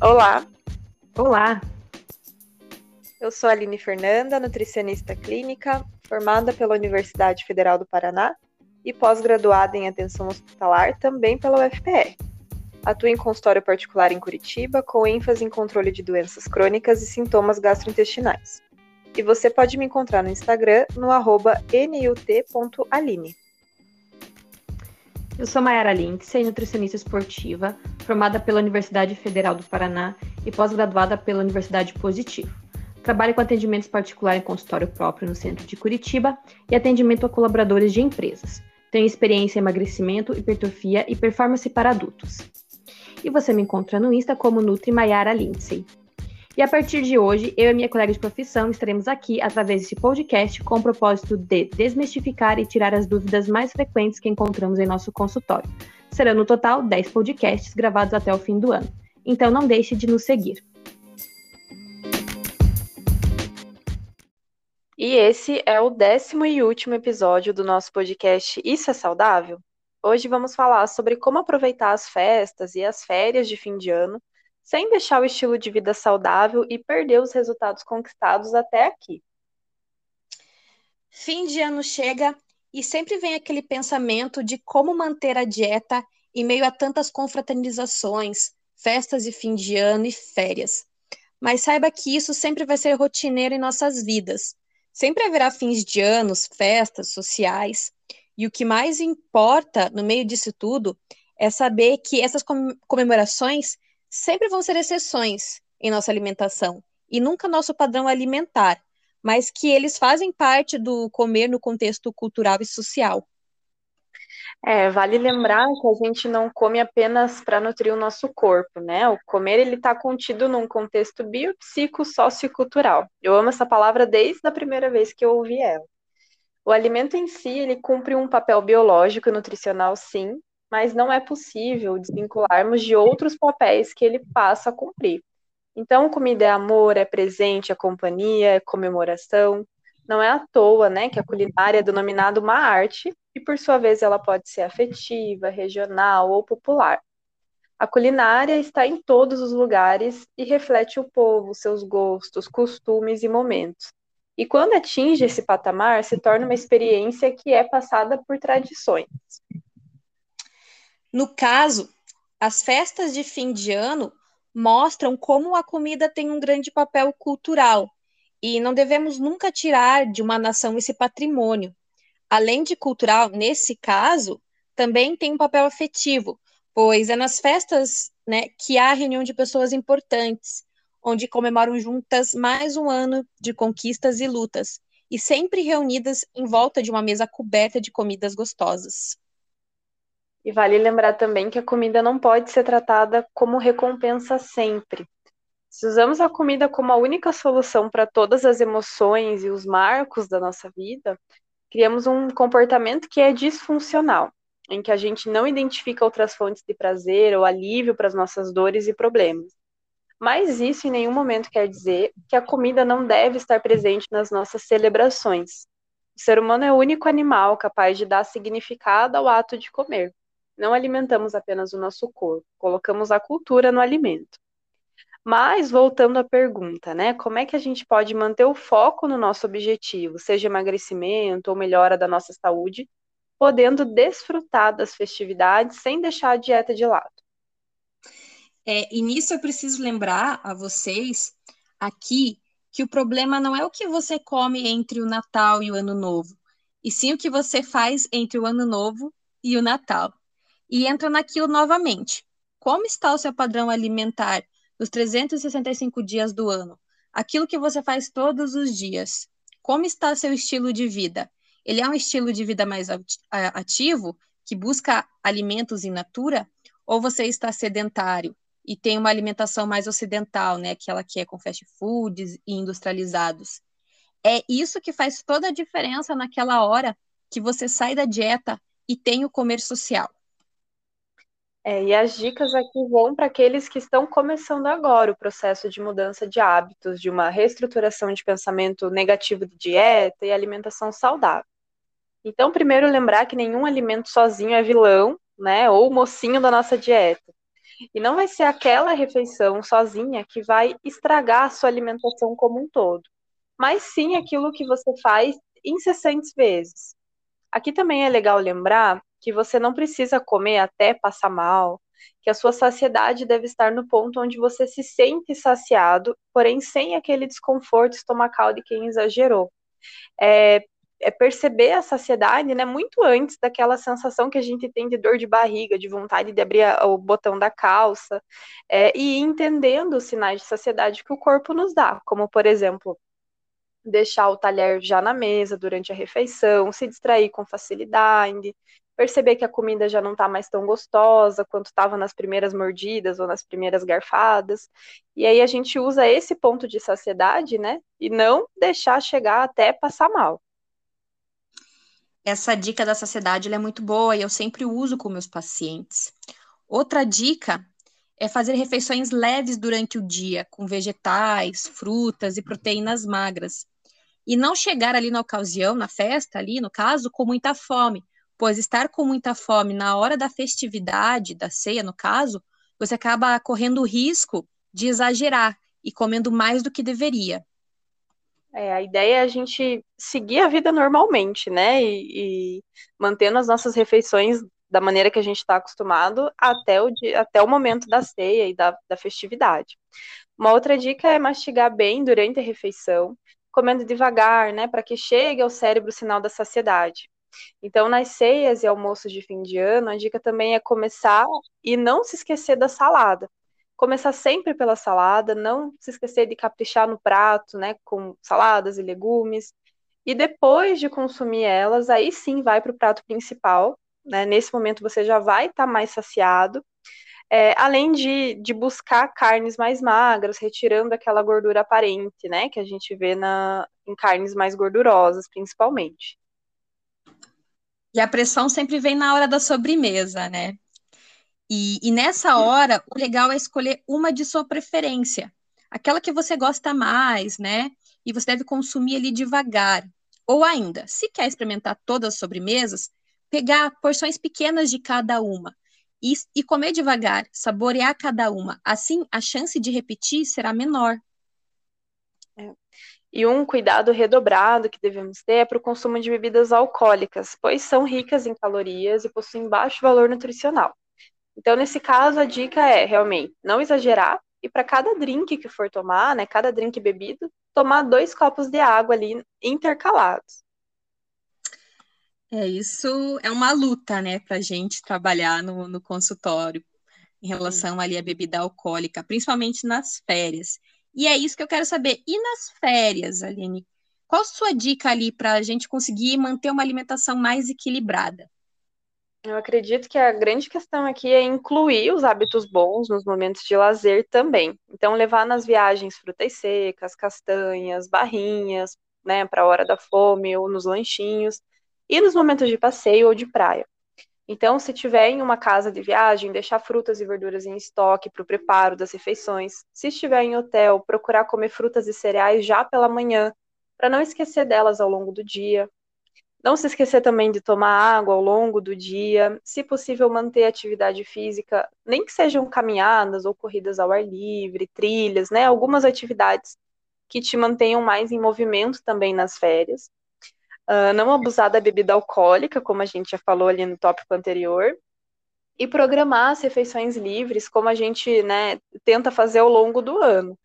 Olá, Olá, eu sou Aline Fernanda, nutricionista clínica, formada pela Universidade Federal do Paraná e pós-graduada em atenção hospitalar também pela UFPR. Atuo em consultório particular em Curitiba, com ênfase em controle de doenças crônicas e sintomas gastrointestinais. E você pode me encontrar no Instagram no arroba nut.aline. eu sou Mayara Lindsay, nutricionista esportiva, formada pela Universidade Federal do Paraná e pós-graduada pela Universidade Positivo. Trabalho com atendimentos particular em consultório próprio no centro de Curitiba e atendimento a colaboradores de empresas. Tenho experiência em emagrecimento, hipertrofia e performance para adultos. E você me encontra no Insta como Nutri Mayara Lindsay. E a partir de hoje, eu e minha colega de profissão estaremos aqui através desse podcast com o propósito de desmistificar e tirar as dúvidas mais frequentes que encontramos em nosso consultório. Serão no total 10 podcasts gravados até o fim do ano. Então não deixe de nos seguir. E esse é o décimo e último episódio do nosso podcast Isso é Saudável? Hoje vamos falar sobre como aproveitar as festas e as férias de fim de ano sem deixar o estilo de vida saudável e perder os resultados conquistados até aqui. Fim de ano chega e sempre vem aquele pensamento de como manter a dieta em meio a tantas confraternizações, festas de fim de ano e férias. Mas saiba que isso sempre vai ser rotineiro em nossas vidas. Sempre haverá fins de anos, festas sociais, e o que mais importa no meio disso tudo é saber que essas comemorações sempre vão ser exceções em nossa alimentação e nunca nosso padrão alimentar, mas que eles fazem parte do comer no contexto cultural e social. É, vale lembrar que a gente não come apenas para nutrir o nosso corpo, né? O comer ele está contido num contexto biopsico sociocultural. Eu amo essa palavra desde a primeira vez que eu ouvi ela. O alimento em si, ele cumpre um papel biológico e nutricional, sim, mas não é possível desvincularmos de outros papéis que ele passa a cumprir. Então, comida é amor, é presente, é companhia, é comemoração. Não é à toa, né, que a culinária é denominada uma arte e, por sua vez, ela pode ser afetiva, regional ou popular. A culinária está em todos os lugares e reflete o povo, seus gostos, costumes e momentos. E quando atinge esse patamar, se torna uma experiência que é passada por tradições. No caso, as festas de fim de ano mostram como a comida tem um grande papel cultural e não devemos nunca tirar de uma nação esse patrimônio. Além de cultural, nesse caso, também tem um papel afetivo, pois é nas festas né, que há reunião de pessoas importantes, onde comemoram juntas mais um ano de conquistas e lutas, e sempre reunidas em volta de uma mesa coberta de comidas gostosas. E vale lembrar também que a comida não pode ser tratada como recompensa sempre. Se usamos a comida como a única solução para todas as emoções e os marcos da nossa vida, criamos um comportamento que é disfuncional, em que a gente não identifica outras fontes de prazer ou alívio para as nossas dores e problemas. Mas isso em nenhum momento quer dizer que a comida não deve estar presente nas nossas celebrações. O ser humano é o único animal capaz de dar significado ao ato de comer. Não alimentamos apenas o nosso corpo, colocamos a cultura no alimento. Mas, voltando à pergunta, né? Como é que a gente pode manter o foco no nosso objetivo, seja emagrecimento ou melhora da nossa saúde, podendo desfrutar das festividades sem deixar a dieta de lado? É, e nisso eu preciso lembrar a vocês aqui que o problema não é o que você come entre o Natal e o Ano Novo, e sim o que você faz entre o Ano Novo e o Natal e entra naquilo novamente. Como está o seu padrão alimentar nos 365 dias do ano? Aquilo que você faz todos os dias. Como está seu estilo de vida? Ele é um estilo de vida mais ativo, que busca alimentos in natura? Ou você está sedentário e tem uma alimentação mais ocidental, né? Aquela que é com fast foods e industrializados. É isso que faz toda a diferença naquela hora que você sai da dieta e tem o comer social. É, e as dicas aqui vão para aqueles que estão começando agora o processo de mudança de hábitos, de uma reestruturação de pensamento negativo de dieta e alimentação saudável. Então, primeiro lembrar que nenhum alimento sozinho é vilão, né, ou mocinho da nossa dieta. E não vai ser aquela refeição sozinha que vai estragar a sua alimentação como um todo, mas sim aquilo que você faz incessantes vezes. Aqui também é legal lembrar que você não precisa comer até passar mal, que a sua saciedade deve estar no ponto onde você se sente saciado, porém sem aquele desconforto estomacal de quem exagerou. É, é perceber a saciedade, né, muito antes daquela sensação que a gente tem de dor de barriga, de vontade de abrir a, o botão da calça, é, e entendendo os sinais de saciedade que o corpo nos dá, como por exemplo, deixar o talher já na mesa durante a refeição, se distrair com facilidade, perceber que a comida já não está mais tão gostosa quanto estava nas primeiras mordidas ou nas primeiras garfadas. E aí a gente usa esse ponto de saciedade, né? E não deixar chegar até passar mal. Essa dica da saciedade é muito boa e eu sempre uso com meus pacientes. Outra dica é fazer refeições leves durante o dia, com vegetais, frutas e proteínas magras. E não chegar ali na ocasião, na festa, ali no caso, com muita fome, pois estar com muita fome na hora da festividade, da ceia, no caso, você acaba correndo o risco de exagerar e comendo mais do que deveria. É, a ideia é a gente seguir a vida normalmente, né? E, e mantendo as nossas refeições da maneira que a gente está acostumado até o, dia, até o momento da ceia e da, da festividade. Uma outra dica é mastigar bem durante a refeição, comendo devagar, né? Para que chegue ao cérebro o sinal da saciedade. Então, nas ceias e almoços de fim de ano, a dica também é começar e não se esquecer da salada. Começar sempre pela salada, não se esquecer de caprichar no prato, né, com saladas e legumes. E depois de consumir elas, aí sim vai para o prato principal. Né? Nesse momento você já vai estar tá mais saciado. É, além de, de buscar carnes mais magras, retirando aquela gordura aparente, né, que a gente vê na, em carnes mais gordurosas, principalmente. E a pressão sempre vem na hora da sobremesa, né? E, e nessa hora, o legal é escolher uma de sua preferência, aquela que você gosta mais, né? E você deve consumir ali devagar. Ou ainda, se quer experimentar todas as sobremesas, pegar porções pequenas de cada uma e, e comer devagar, saborear cada uma. Assim, a chance de repetir será menor. É. E um cuidado redobrado que devemos ter é para o consumo de bebidas alcoólicas, pois são ricas em calorias e possuem baixo valor nutricional. Então, nesse caso, a dica é realmente não exagerar e para cada drink que for tomar, né, cada drink bebido, tomar dois copos de água ali intercalados. É, isso é uma luta, né, para a gente trabalhar no, no consultório em relação ali à bebida alcoólica, principalmente nas férias. E é isso que eu quero saber. E nas férias, Aline? Qual sua dica ali para a gente conseguir manter uma alimentação mais equilibrada? Eu acredito que a grande questão aqui é incluir os hábitos bons nos momentos de lazer também. Então, levar nas viagens frutas secas, castanhas, barrinhas, né, para a hora da fome ou nos lanchinhos, e nos momentos de passeio ou de praia. Então, se tiver em uma casa de viagem, deixar frutas e verduras em estoque para o preparo das refeições. Se estiver em hotel, procurar comer frutas e cereais já pela manhã, para não esquecer delas ao longo do dia. Não se esquecer também de tomar água ao longo do dia, se possível manter atividade física, nem que sejam caminhadas ou corridas ao ar livre, trilhas, né? Algumas atividades que te mantenham mais em movimento também nas férias. Uh, não abusar da bebida alcoólica, como a gente já falou ali no tópico anterior, e programar as refeições livres, como a gente né, tenta fazer ao longo do ano.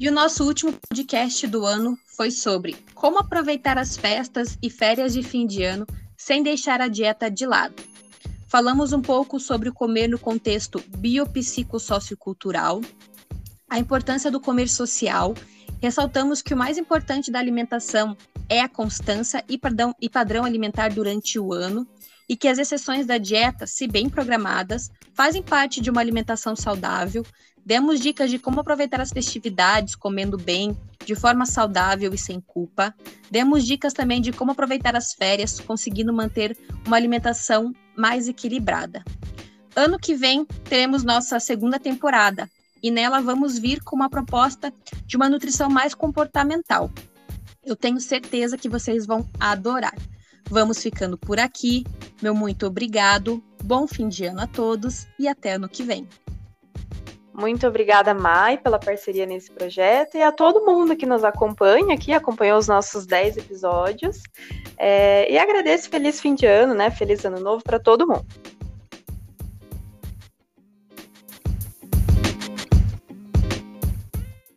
E o nosso último podcast do ano foi sobre como aproveitar as festas e férias de fim de ano sem deixar a dieta de lado. Falamos um pouco sobre o comer no contexto biopsicossociocultural, a importância do comer social, ressaltamos que o mais importante da alimentação é a constância e padrão, e padrão alimentar durante o ano, e que as exceções da dieta, se bem programadas, fazem parte de uma alimentação saudável. Demos dicas de como aproveitar as festividades comendo bem, de forma saudável e sem culpa. Demos dicas também de como aproveitar as férias, conseguindo manter uma alimentação mais equilibrada. Ano que vem teremos nossa segunda temporada e nela vamos vir com uma proposta de uma nutrição mais comportamental. Eu tenho certeza que vocês vão adorar. Vamos ficando por aqui. Meu muito obrigado. Bom fim de ano a todos e até ano que vem. Muito obrigada, Mai, pela parceria nesse projeto e a todo mundo que nos acompanha aqui, acompanhou os nossos 10 episódios. É, e agradeço feliz fim de ano, né? Feliz ano novo para todo mundo.